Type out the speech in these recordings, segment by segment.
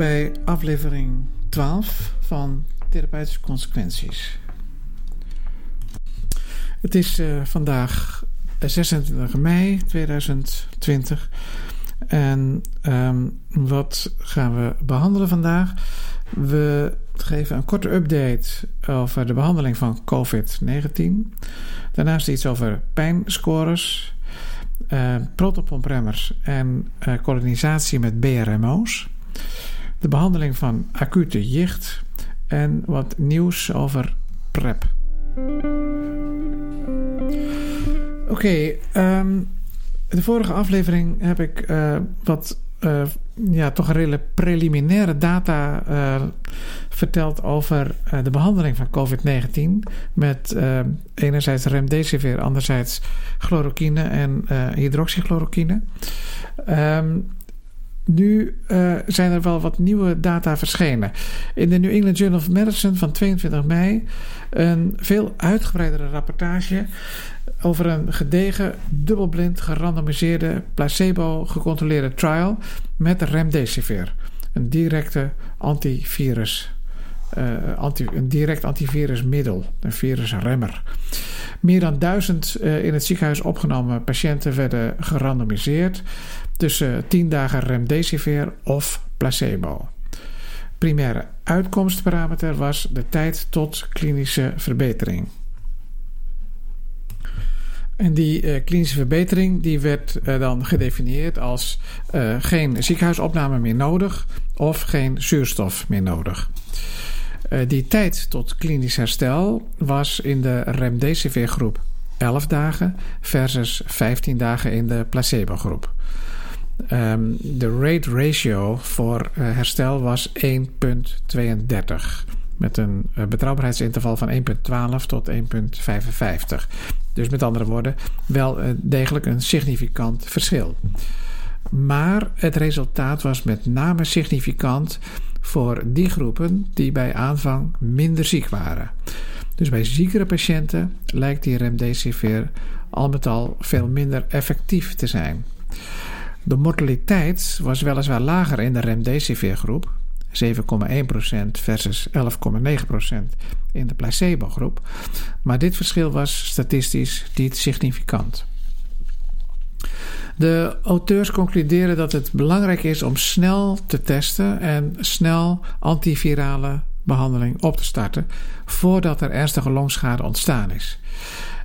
Bij aflevering 12 van Therapeutische Consequenties. Het is uh, vandaag 26 mei 2020 en um, wat gaan we behandelen vandaag? We geven een korte update over de behandeling van COVID-19. Daarnaast iets over pijnscores uh, protopompremmers en uh, met BRMO's. De behandeling van acute jicht en wat nieuws over PrEP. Oké, okay, um, de vorige aflevering heb ik uh, wat uh, ja, toch een redelijk preliminaire data uh, verteld over de behandeling van COVID-19 met enerzijds remdesivir, anderzijds chloroquine en hydroxychloroquine. Um, nu uh, zijn er wel wat nieuwe data verschenen. In de New England Journal of Medicine van 22 mei een veel uitgebreidere rapportage over een gedegen, dubbelblind, gerandomiseerde, placebo-gecontroleerde trial met remdesivir, een directe antivirus. Anti, een direct antivirusmiddel, een virusremmer. Meer dan duizend uh, in het ziekenhuis opgenomen patiënten werden gerandomiseerd tussen 10 dagen remdesivir of placebo. Primaire uitkomstparameter was de tijd tot klinische verbetering. En die uh, klinische verbetering die werd dan gedefinieerd als geen ziekenhuisopname meer nodig of geen zuurstof meer nodig. Die tijd tot klinisch herstel was in de remdesivir groep 11 dagen versus 15 dagen in de placebo groep. Um, de rate ratio voor herstel was 1,32 met een betrouwbaarheidsinterval van 1,12 tot 1,55. Dus met andere woorden, wel degelijk een significant verschil. Maar het resultaat was met name significant voor die groepen die bij aanvang minder ziek waren. Dus bij ziekere patiënten lijkt die remdesivir al met al veel minder effectief te zijn. De mortaliteit was weliswaar lager in de remdesivir groep, 7,1% versus 11,9% in de placebo-groep. Maar dit verschil was statistisch niet significant. De auteurs concluderen dat het belangrijk is om snel te testen en snel antivirale behandeling op te starten voordat er ernstige longschade ontstaan is.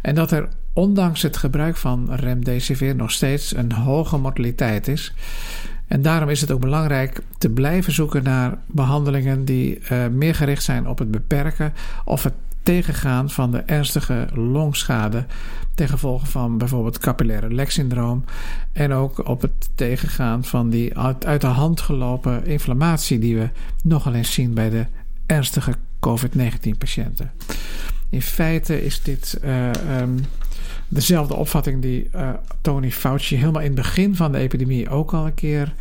En dat er ondanks het gebruik van remdesivir nog steeds een hoge mortaliteit is. En daarom is het ook belangrijk te blijven zoeken naar behandelingen die uh, meer gericht zijn op het beperken of het tegengaan van de ernstige longschade ten gevolge van bijvoorbeeld capillaire leksyndroom en ook op het tegengaan van die uit, de hand gelopen inflammatie die we nogal eens zien bij de ernstige COVID-19 patiënten. In feite is dit uh, um, dezelfde opvatting die uh, Tony Fauci helemaal in het begin van de epidemie ook al een keer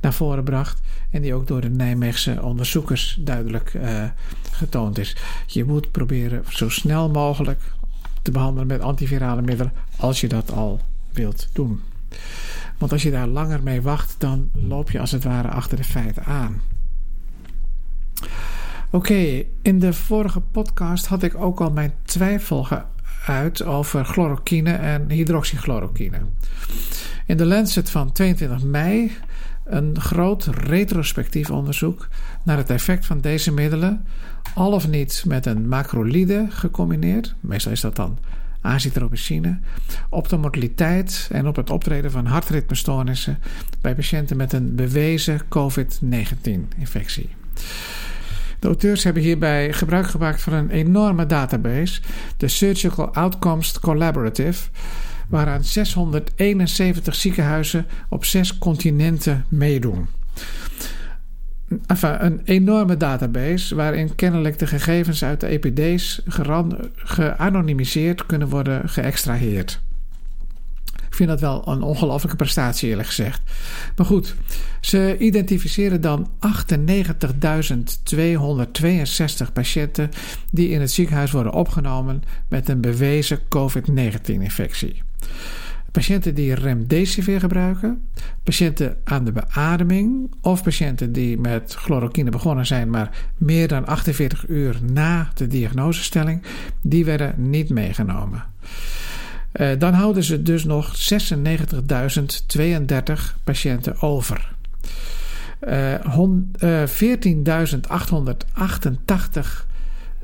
naar voren bracht. En die ook door de Nijmeegse onderzoekers duidelijk uh, getoond is. Je moet proberen zo snel mogelijk te behandelen met antivirale middelen als je dat al wilt doen. Want als je daar langer mee wacht, dan loop je als het ware achter de feiten aan. Oké, in de vorige podcast had ik ook al mijn twijfel uit over chloroquine en hydroxychloroquine. In de Lancet van 22 mei een groot retrospectief onderzoek naar het effect van deze middelen, al of niet met een macrolide gecombineerd, meestal is dat dan azithromycine, op de mortaliteit en op het optreden van hartritmestoornissen bij patiënten met een bewezen COVID-19-infectie. De auteurs hebben hierbij gebruik gemaakt van een enorme database, de Surgical Outcomes Collaborative, waaraan 671 ziekenhuizen op zes continenten meedoen. Een enorme database waarin kennelijk de gegevens uit de EPD's geanonimiseerd kunnen worden geëxtraheerd. Ik vind dat wel een ongelofelijke prestatie, eerlijk gezegd. Maar goed, ze identificeren dan 98.262 patiënten die in het ziekenhuis worden opgenomen met een bewezen COVID-19-infectie. patiënten die remdesivir gebruiken, patiënten aan de beademing of patiënten die met chloroquine begonnen zijn, maar meer dan 48 uur na de diagnosestelling, die werden niet meegenomen. Uh, dan houden ze dus nog 96.032 patiënten over. Uh, uh, 14.888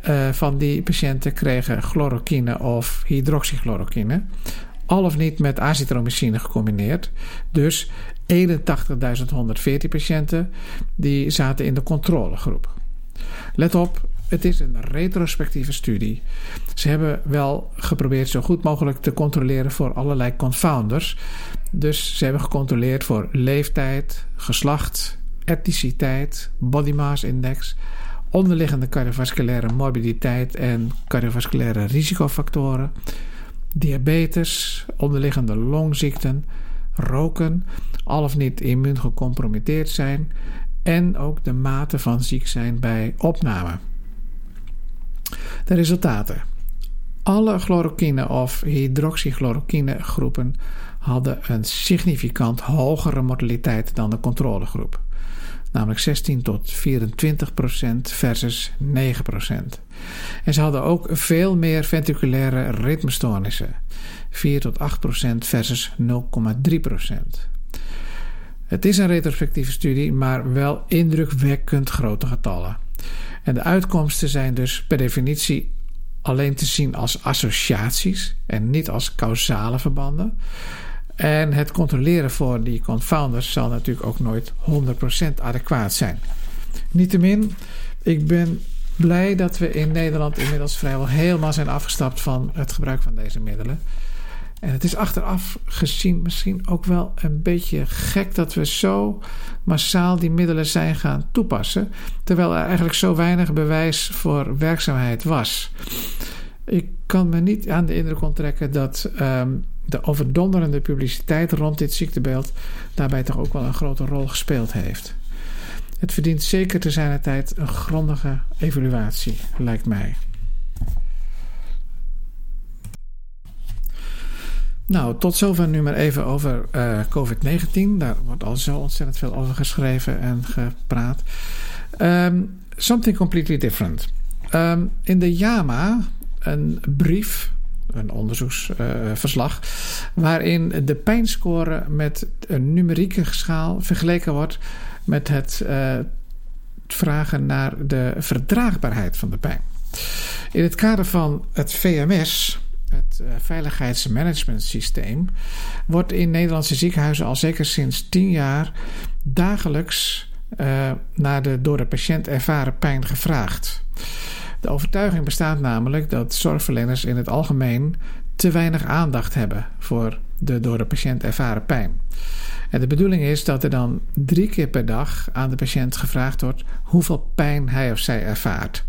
uh, van die patiënten kregen chloroquine of hydroxychloroquine. Al of niet met azithromycine gecombineerd. Dus 81.114 patiënten die zaten in de controlegroep. Let op, het is een retrospectieve studie. Ze hebben wel geprobeerd zo goed mogelijk te controleren voor allerlei confounders. Dus ze hebben gecontroleerd voor leeftijd, geslacht, etniciteit, body mass index, onderliggende cardiovasculaire morbiditeit en cardiovasculaire risicofactoren, diabetes, onderliggende longziekten, roken, al of niet immuun gecompromitteerd zijn en ook de mate van ziek zijn bij opname. De resultaten. Alle chloroquine of hydroxychloroquine groepen hadden een significant hogere mortaliteit dan de controlegroep namelijk 16 tot 24 procent versus 9 procent. En ze hadden ook veel meer ventriculaire ritmestoornissen, 4 tot 8 procent versus 0,3 procent. Het is een retrospectieve studie, maar wel indrukwekkend grote getallen. En de uitkomsten zijn dus per definitie alleen te zien als associaties en niet als causale verbanden. En het controleren voor die confounders zal natuurlijk ook nooit 100% adequaat zijn. Niettemin, ik ben blij dat we in Nederland inmiddels vrijwel helemaal zijn afgestapt van het gebruik van deze middelen. En het is achteraf gezien misschien ook wel een beetje gek dat we zo massaal die middelen zijn gaan toepassen, terwijl er eigenlijk zo weinig bewijs voor werkzaamheid was. Ik kan me niet aan de indruk onttrekken dat um, de overdonderende publiciteit rond dit ziektebeeld daarbij toch ook wel een grote rol gespeeld heeft. Het verdient zeker te zijn tijd een grondige evaluatie, lijkt mij. Nou, tot zover nu maar even over uh, COVID-19. Daar wordt al zo ontzettend veel over geschreven en gepraat. Um, something completely different. Um, in de JAMA, een brief een onderzoeksverslag, waarin de pijnscore met een numerieke schaal vergeleken wordt met het uh, vragen naar de verdraagbaarheid van de pijn. In het kader van het VMS, het uh, Veiligheidsmanagementsysteem, wordt in Nederlandse ziekenhuizen al zeker sinds tien jaar dagelijks uh, naar de door de patiënt ervaren pijn gevraagd. De overtuiging bestaat namelijk dat zorgverleners in het algemeen te weinig aandacht hebben voor de door de patiënt ervaren pijn. En de bedoeling is dat er dan drie keer per dag aan de patiënt gevraagd wordt hoeveel pijn hij of zij ervaart.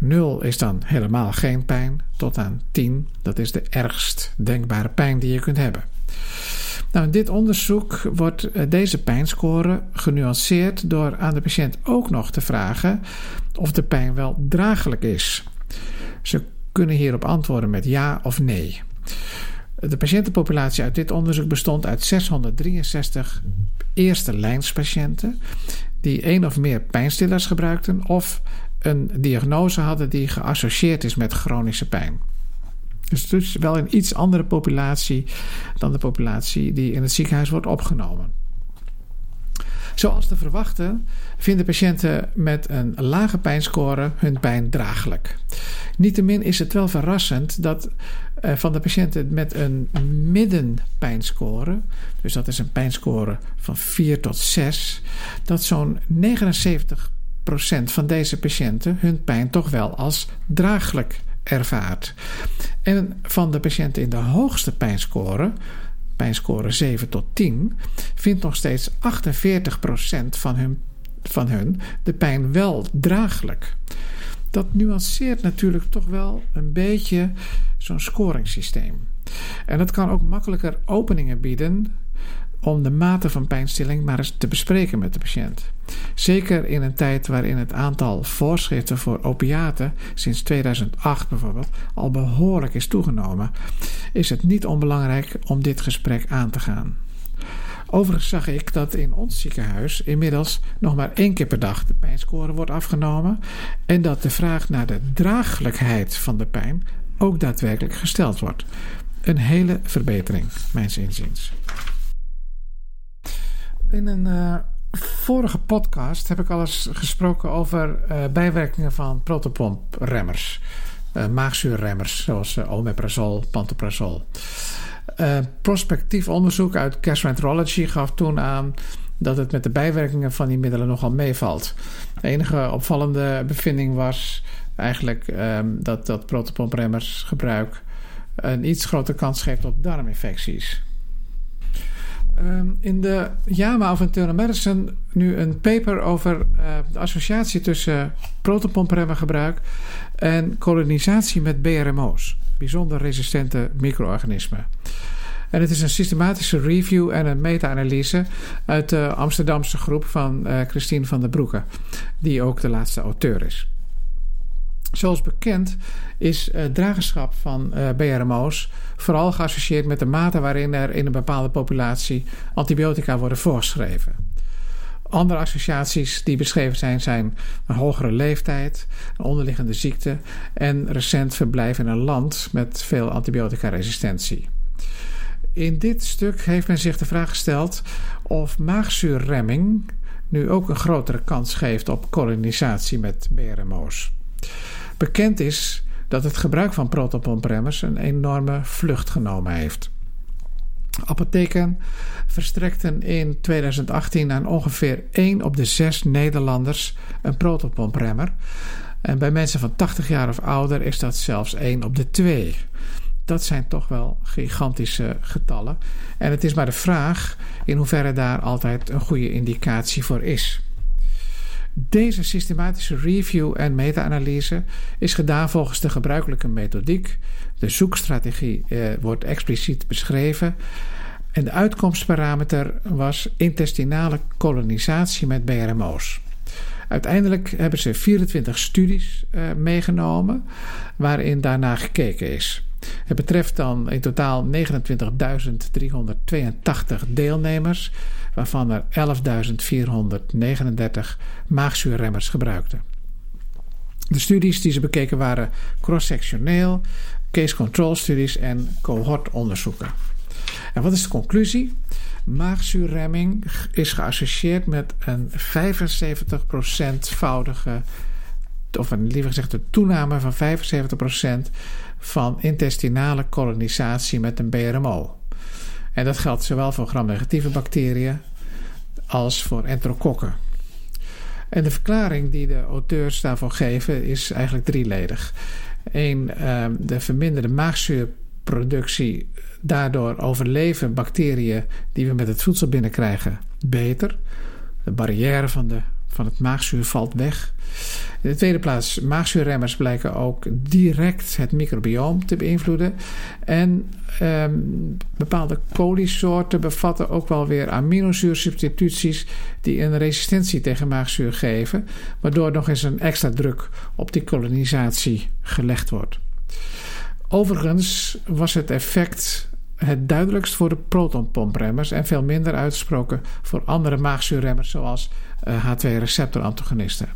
0 is dan helemaal geen pijn, tot aan 10, dat is de ergst denkbare pijn die je kunt hebben. Nou, in dit onderzoek wordt eh, deze pijnscore genuanceerd door aan de patiënt ook nog te vragen of de pijn wel draaglijk is. Ze kunnen hierop antwoorden met ja of nee. De patiëntenpopulatie uit dit onderzoek bestond uit 663 eerste lijnspatiënten die één of meer pijnstillers gebruikten of een diagnose hadden die geassocieerd is met chronische pijn. Dus het is wel een iets andere populatie dan de populatie die in het ziekenhuis wordt opgenomen. Zoals te verwachten vinden patiënten met een lage pijnscore hun pijn draaglijk. Niettemin is het wel verrassend dat eh, van de patiënten met een middenpijnscore, dus dat is een pijnscore van 4 tot 6, dat zo'n 79% van deze patiënten hun pijn toch wel als draaglijk ervaart. En van de patiënten in de hoogste pijnscore, pijnscore 7 tot 10, vindt nog steeds 48% van hun, van hun de pijn wel draaglijk. Dat nuanceert natuurlijk toch wel een beetje zo'n scoringssysteem. En dat kan ook makkelijker openingen bieden om de mate van pijnstilling maar eens te bespreken met de patiënt. Zeker in een tijd waarin het aantal voorschriften voor opiaten sinds 2008 bijvoorbeeld al behoorlijk is toegenomen, is het niet onbelangrijk om dit gesprek aan te gaan. Overigens zag ik dat in ons ziekenhuis inmiddels nog maar één keer per dag de pijnscore wordt afgenomen en dat de vraag naar de draaglijkheid van de pijn ook daadwerkelijk gesteld wordt. Een hele verbetering, mijns inziens. In een uh, vorige podcast heb ik al eens gesproken over uh, bijwerkingen van protopompremmers. Uh, maagzuurremmers zoals omeprazol, pantoprazol. prospectief onderzoek uit gastroenterology gaf toen aan dat het met de bijwerkingen van die middelen nogal meevalt. De enige opvallende bevinding was eigenlijk um, dat, dat protopompremmers gebruik een iets grotere kans geeft op darminfecties. Ehm, in de JAMA of Internal Medicine nu een paper over uh, de associatie tussen protonpompremmengebruik en kolonisatie met BRMO's, bijzonder resistente micro-organismen. En het is een systematische review en een meta-analyse uit de Amsterdamse groep van uh, Christine van der Broeke, die ook de laatste auteur is. Zoals bekend is het uh, dragerschap van uh, BRMO's vooral geassocieerd met de mate waarin er in een bepaalde populatie antibiotica worden voorgeschreven. Andere associaties die beschreven zijn, zijn een hogere leeftijd, een onderliggende ziekte en recent verblijf in een land met veel antibioticaresistentie. In dit stuk heeft men zich de vraag gesteld of maagzuurremming nu ook een grotere kans geeft op kolonisatie met BRMO's. Bekend is dat het gebruik van protopompremmers een enorme vlucht genomen heeft. Apotheken verstrekten in 2018 aan ongeveer 1 op de 6 Nederlanders een protopompremmer. En bij mensen van 80 jaar of ouder is dat zelfs 1 op de 2. Dat zijn toch wel gigantische getallen. En het is maar de vraag in hoeverre daar altijd een goede indicatie voor is. Deze systematische review en meta-analyse is gedaan volgens de gebruikelijke methodiek. De zoekstrategie eh, wordt expliciet beschreven. En de uitkomstparameter was intestinale kolonisatie met BRMO's. Uiteindelijk hebben ze 24 studies uh, meegenomen waarin daarna gekeken is. Het betreft dan in totaal 29.382 deelnemers waarvan er 11.439 maagzuurremmers gebruikten. De studies die ze bekeken waren cross-sectioneel, case control studies en cohortonderzoeken. En wat is de conclusie? Maagzuurremming is geassocieerd met een 75%-voudige, of liever gezegd de toename van 75% van intestinale kolonisatie met een BRMO. En dat geldt zowel voor gram-negatieve bacteriën als voor enterokokken. En de verklaring die de auteurs daarvoor geven is eigenlijk drieledig. Eén, ehm, de verminderde maagzuurproductie. Daardoor overleven bacteriën die we met het voedsel binnenkrijgen beter. De barrière van de van het maagzuur valt weg. In de tweede plaats, maagzuurremmers blijken ook direct het microbioom te beïnvloeden. En ehm, bepaalde koliesoorten bevatten ook wel weer aminozuursubstituties die een resistentie tegen maagzuur geven, waardoor nog eens een extra druk op die kolonisatie gelegd wordt. Overigens was het effect het duidelijkst voor de protonpompremmers en veel minder uitgesproken voor andere maagzuurremmers zoals H2-receptorantagonisten. Eh,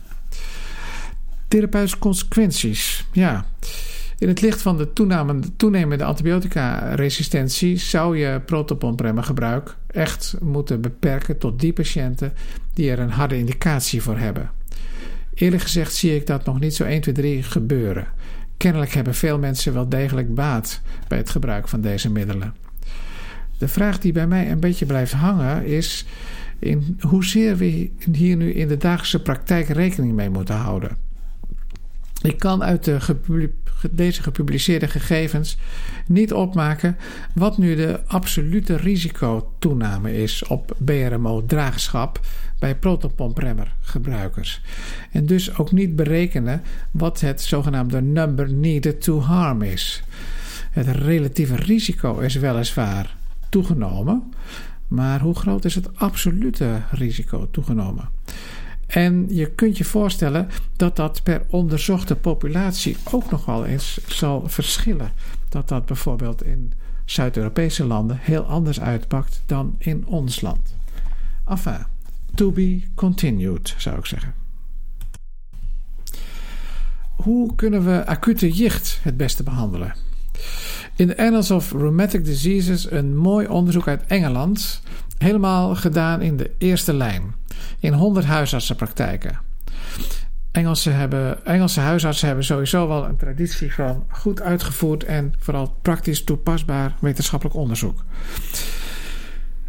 Therapeutische consequenties. Ja. In het licht van de toenemende, toenemende antibiotica-resistentie zou je protonpompremmengebruik echt moeten beperken tot die patiënten die er een harde indicatie voor hebben. Eerlijk gezegd zie ik dat nog niet zo 1, 2, 3 gebeuren. Kennelijk hebben veel mensen wel degelijk baat bij het gebruik van deze middelen. De vraag die bij mij een beetje blijft hangen is in hoezeer we hier nu in de dagelijkse praktijk rekening mee moeten houden. Ik kan uit de deze gepubliceerde gegevens niet opmaken wat nu de absolute risicotoename is op BRMO-draagschap bij protonpompremmer-gebruikers. En dus ook niet berekenen wat het zogenaamde number needed to harm is. Het relatieve risico is weliswaar toegenomen, Maar hoe groot is het absolute risico toegenomen? En je kunt je voorstellen dat dat per onderzochte populatie ook nog wel eens zal verschillen. Dat dat bijvoorbeeld in Zuid-Europese landen heel anders uitpakt dan in ons land. Enfin, to be continued zou ik zeggen. Hoe kunnen we acute jicht het beste behandelen? In de Annals of Rheumatic Diseases een mooi onderzoek uit Engeland, helemaal gedaan in de eerste lijn, in 100 huisartsenpraktijken. Engelse, hebben, Engelse huisartsen hebben sowieso wel een traditie van goed uitgevoerd en vooral praktisch toepasbaar wetenschappelijk onderzoek.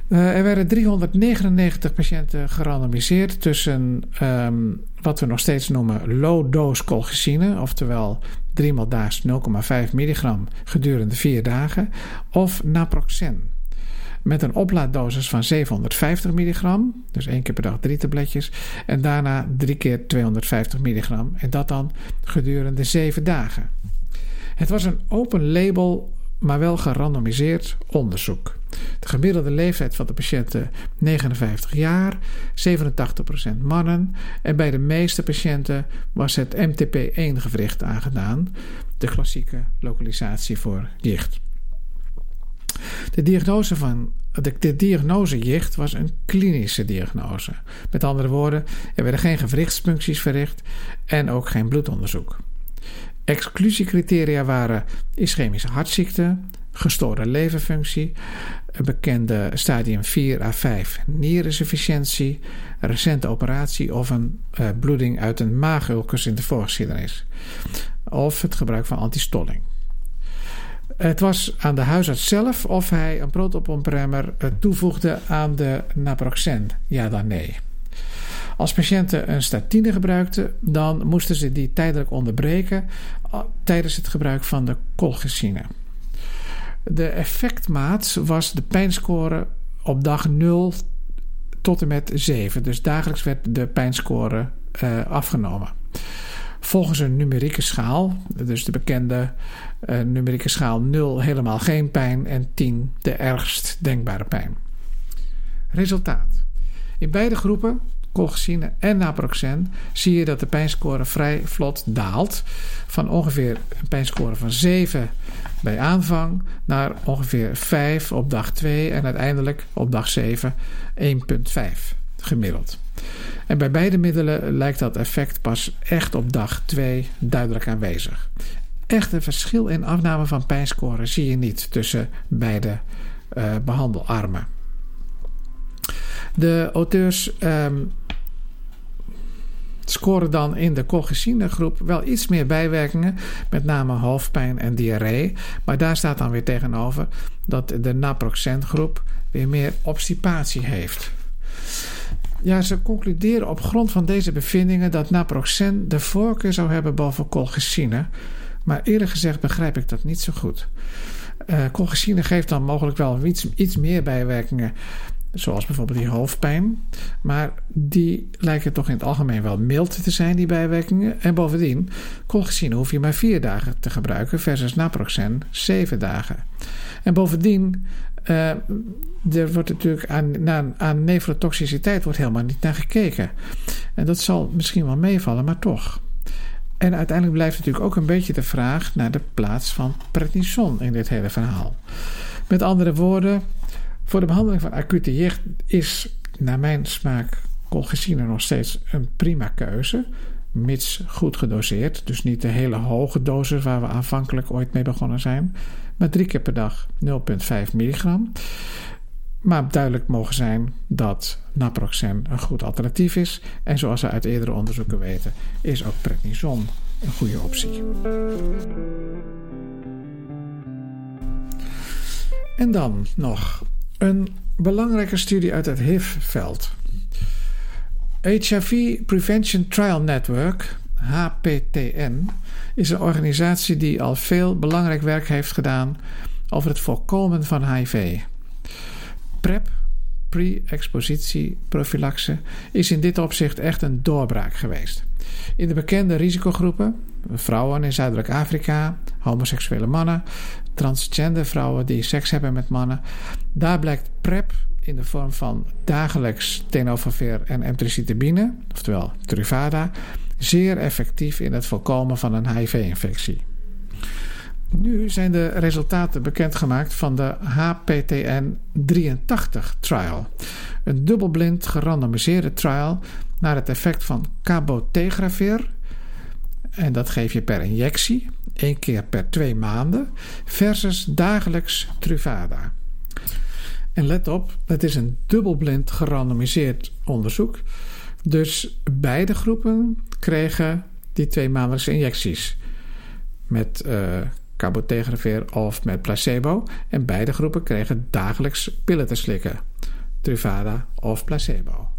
Uh, er werden 399 patiënten gerandomiseerd tussen um, wat we nog steeds noemen low-dose colchicine, oftewel 3 maal daags 0,5 milligram gedurende 4 dagen, of naproxen met een oplaaddosis van 750 milligram, dus één keer per dag drie tabletjes, en daarna drie keer 250 milligram, en dat dan gedurende 7 dagen. Het was een open label, maar wel gerandomiseerd onderzoek. De gemiddelde leeftijd van de patiënten 59 jaar, 87% mannen en bij de meeste patiënten was het MTP1-gewricht aangedaan, de klassieke lokalisatie voor jicht. De diagnose van de, de diagnose jicht was een klinische diagnose. Met andere woorden, er werden geen gewrichtsfuncties verricht en ook geen bloedonderzoek. Exclusiecriteria waren ischemische hartziekte, gestoorde leverfunctie, bekende stadium 4 à 5 nierinsufficiëntie, recente operatie of een uh, bloeding uit een maagulkus in de voorgeschiedenis. Of het gebruik van antistolling. Het was aan de huisarts zelf of hij een protoponpremmer eh, toevoegde aan de naproxen. Ja dan nee. Als patiënten een statine gebruikten, dan moesten ze die tijdelijk onderbreken eh, tijdens het gebruik van de colchicine. De effectmaat was de pijnscore op dag 0 tot en met 7. Dus dagelijks werd de pijnscore uh, afgenomen. Volgens een numerieke schaal, dus de bekende uh, numerieke schaal 0 helemaal geen pijn en 10 de ergst denkbare pijn. Resultaat. In beide groepen, colchicine en naproxen, zie je dat de pijnscore vrij vlot daalt. Van ongeveer een pijnscore van 7 bij aanvang naar ongeveer 5 op dag 2 en uiteindelijk op dag 7 1,5 gemiddeld. En bij beide middelen lijkt dat effect pas echt op dag 2 duidelijk aanwezig. Echt een verschil in afname van pijnscore zie je niet tussen beide uh, behandelarmen. De auteurs um, scoren dan in de colchicine groep wel iets meer bijwerkingen, met name hoofdpijn en diarree. Maar daar staat dan weer tegenover dat de naproxen groep weer meer obstipatie heeft. Ja, ze concluderen op grond van deze bevindingen dat naproxen de voorkeur zou hebben boven colchicine. Maar eerlijk gezegd begrijp ik dat niet zo goed. Uh, colchicine geeft dan mogelijk wel iets, iets meer bijwerkingen, zoals bijvoorbeeld die hoofdpijn. Maar die lijken toch in het algemeen wel mild te zijn, die bijwerkingen. En bovendien, colchicine hoef je maar vier dagen te gebruiken versus naproxen zeven dagen. En bovendien uh, er wordt natuurlijk aan, aan, aan nefrotoxiciteit wordt helemaal niet naar gekeken. En dat zal misschien wel meevallen, maar toch. En uiteindelijk blijft natuurlijk ook een beetje de vraag naar de plaats van prednison in dit hele verhaal. Met andere woorden, voor de behandeling van acute jicht is naar mijn smaak colchicine nog steeds een prima keuze, mits goed gedoseerd. Dus niet de hele hoge dosis waar we aanvankelijk ooit mee begonnen zijn maar drie keer per dag 0,5 milligram. Maar duidelijk mogen zijn dat naproxen een goed alternatief is. En zoals we uit eerdere onderzoeken weten, is ook prednison een goede optie. En dan nog een belangrijke studie uit het HIV-veld. HIV Prevention Trial Network, HPTN, is een organisatie die al veel belangrijk werk heeft gedaan over het voorkomen van HIV. PrEP, pre-expositie prophylaxe, is in dit opzicht echt een doorbraak geweest. In de bekende risicogroepen, vrouwen in Zuidelijk Afrika, homoseksuele mannen, transgender vrouwen die seks hebben met mannen, daar blijkt PrEP in de vorm van dagelijks tenofovir en emtricitabine, oftewel Truvada, zeer effectief in het voorkomen van een HIV-infectie. Nu zijn de resultaten bekendgemaakt van de HPTN 83 trial. Een dubbelblind gerandomiseerde trial naar het effect van cabotegravir. En dat geef je per injectie, één keer per twee maanden, versus dagelijks Truvada. En let op, het is een dubbelblind gerandomiseerd onderzoek. Dus beide groepen kregen die twee maandelijkse injecties. Met uh, cabotegravir of met placebo. En beide groepen kregen dagelijks pillen te slikken. Truvada of placebo.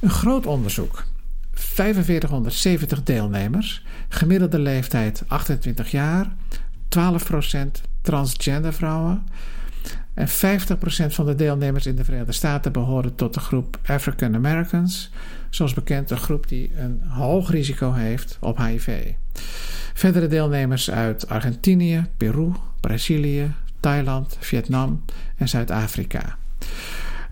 Een groot onderzoek. 4570 deelnemers. Gemiddelde leeftijd 28 jaar. 12% transgender vrouwen. En 50% van de deelnemers in de Verenigde Staten behoren tot de groep African Americans. Zoals bekend een groep die een hoog risico heeft op HIV. Verdere deelnemers uit Argentinië, Peru, Brazilië, Thailand, Vietnam en Zuid-Afrika.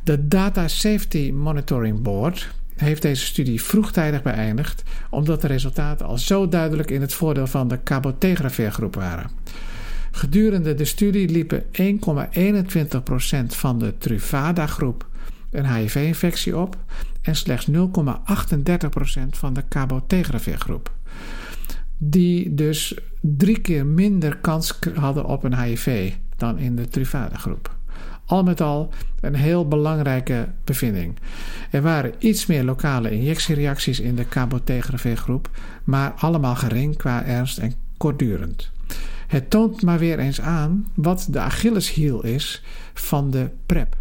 De Data Safety Monitoring Board heeft deze studie vroegtijdig beëindigd omdat de resultaten al zo duidelijk in het voordeel van de cabotegravir waren. Gedurende de studie liepen 1,21% van de Truvada-groep een HIV-infectie op en slechts 0,38% van de cabotegravir-groep. Die dus drie keer minder kans hadden op een HIV dan in de Truvada-groep. Al met al een heel belangrijke bevinding. Er waren iets meer lokale injectiereacties in de cabotegravir-groep, maar allemaal gering qua ernst en kortdurend. Het toont maar weer eens aan wat de Achilleshiel is van de PrEP,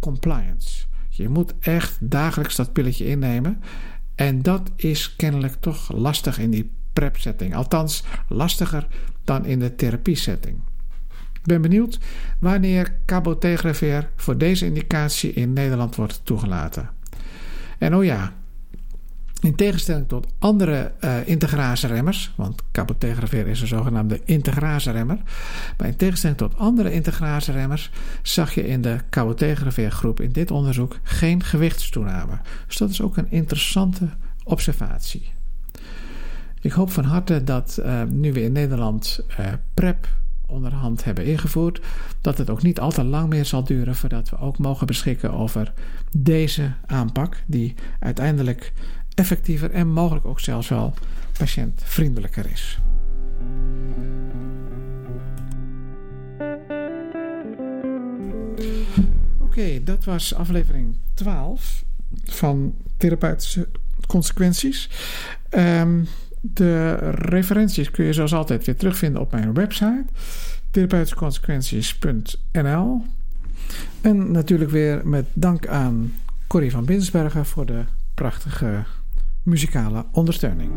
compliance. Je moet echt dagelijks dat pilletje innemen. En dat is kennelijk toch lastig in die PrEP-setting. Althans, lastiger dan in de therapie-setting. Ik ben benieuwd wanneer cabotegravir voor deze indicatie in Nederland wordt toegelaten. En oh ja, in tegenstelling tot andere uh, want cabotegravir is een zogenaamde integrase-remmer, maar in tegenstelling tot andere integrase-remmers zag je in de cabotegravir-groep in dit onderzoek geen gewichtstoename. Dus dat is ook een interessante observatie. Ik hoop van harte dat uh, nu we in Nederland uh, PrEP onderhand hebben ingevoerd, dat het ook niet al te lang meer zal duren voordat we ook mogen beschikken over deze aanpak, die uiteindelijk effectiever en mogelijk ook zelfs wel patiëntvriendelijker is. Oké, dat was aflevering 12 van therapeutische consequenties. Um, de referenties kun je zoals altijd weer terugvinden op mijn website therapeutischeconsequenties.nl. En natuurlijk weer met dank aan Corrie van Binsbergen voor de prachtige muzikale ondersteuning.